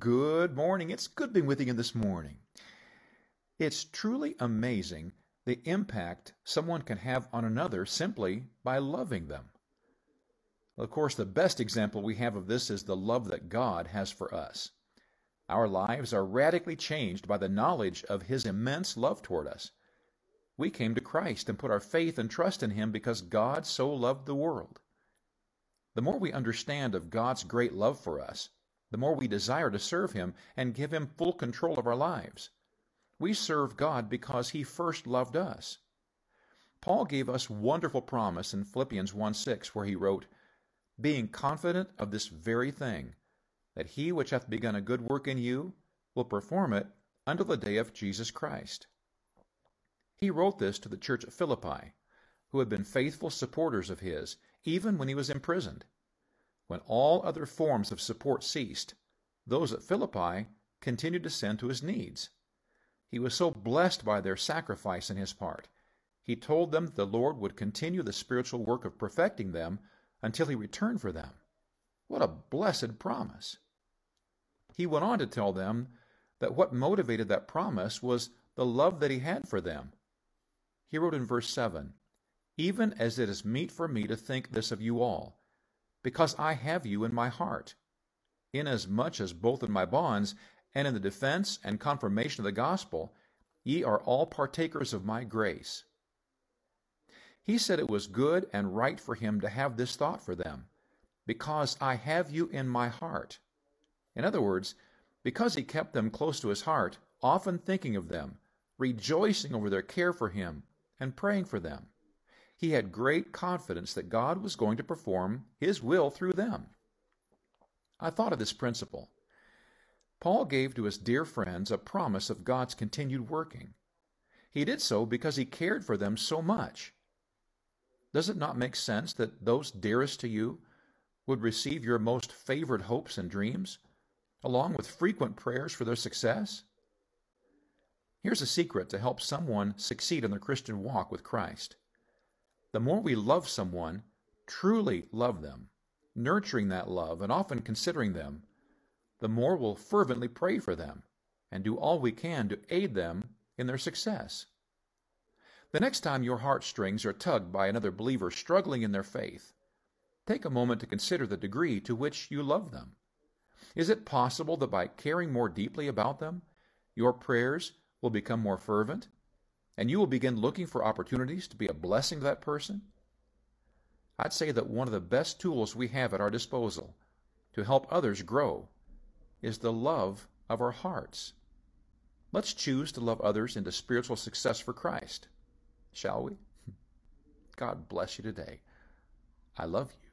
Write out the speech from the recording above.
Good morning. It's good being with you this morning. It's truly amazing the impact someone can have on another simply by loving them. Of course, the best example we have of this is the love that God has for us. Our lives are radically changed by the knowledge of His immense love toward us. We came to Christ and put our faith and trust in Him because God so loved the world. The more we understand of God's great love for us, the more we desire to serve Him and give Him full control of our lives. We serve God because He first loved us. Paul gave us wonderful promise in Philippians 1 6, where he wrote, Being confident of this very thing, that he which hath begun a good work in you will perform it until the day of Jesus Christ. He wrote this to the church at Philippi, who had been faithful supporters of his, even when he was imprisoned. When all other forms of support ceased, those at Philippi continued to send to his needs. He was so blessed by their sacrifice in his part. He told them that the Lord would continue the spiritual work of perfecting them until he returned for them. What a blessed promise! He went on to tell them that what motivated that promise was the love that he had for them. He wrote in verse 7 Even as it is meet for me to think this of you all, because I have you in my heart, inasmuch as both in my bonds and in the defense and confirmation of the gospel ye are all partakers of my grace. He said it was good and right for him to have this thought for them, because I have you in my heart. In other words, because he kept them close to his heart, often thinking of them, rejoicing over their care for him, and praying for them he had great confidence that God was going to perform his will through them. I thought of this principle. Paul gave to his dear friends a promise of God's continued working. He did so because he cared for them so much. Does it not make sense that those dearest to you would receive your most favored hopes and dreams, along with frequent prayers for their success? Here's a secret to help someone succeed in their Christian walk with Christ. The more we love someone, truly love them, nurturing that love and often considering them, the more we'll fervently pray for them and do all we can to aid them in their success. The next time your heartstrings are tugged by another believer struggling in their faith, take a moment to consider the degree to which you love them. Is it possible that by caring more deeply about them, your prayers will become more fervent and you will begin looking for opportunities to be a blessing to that person, I'd say that one of the best tools we have at our disposal to help others grow is the love of our hearts. Let's choose to love others into spiritual success for Christ, shall we? God bless you today. I love you.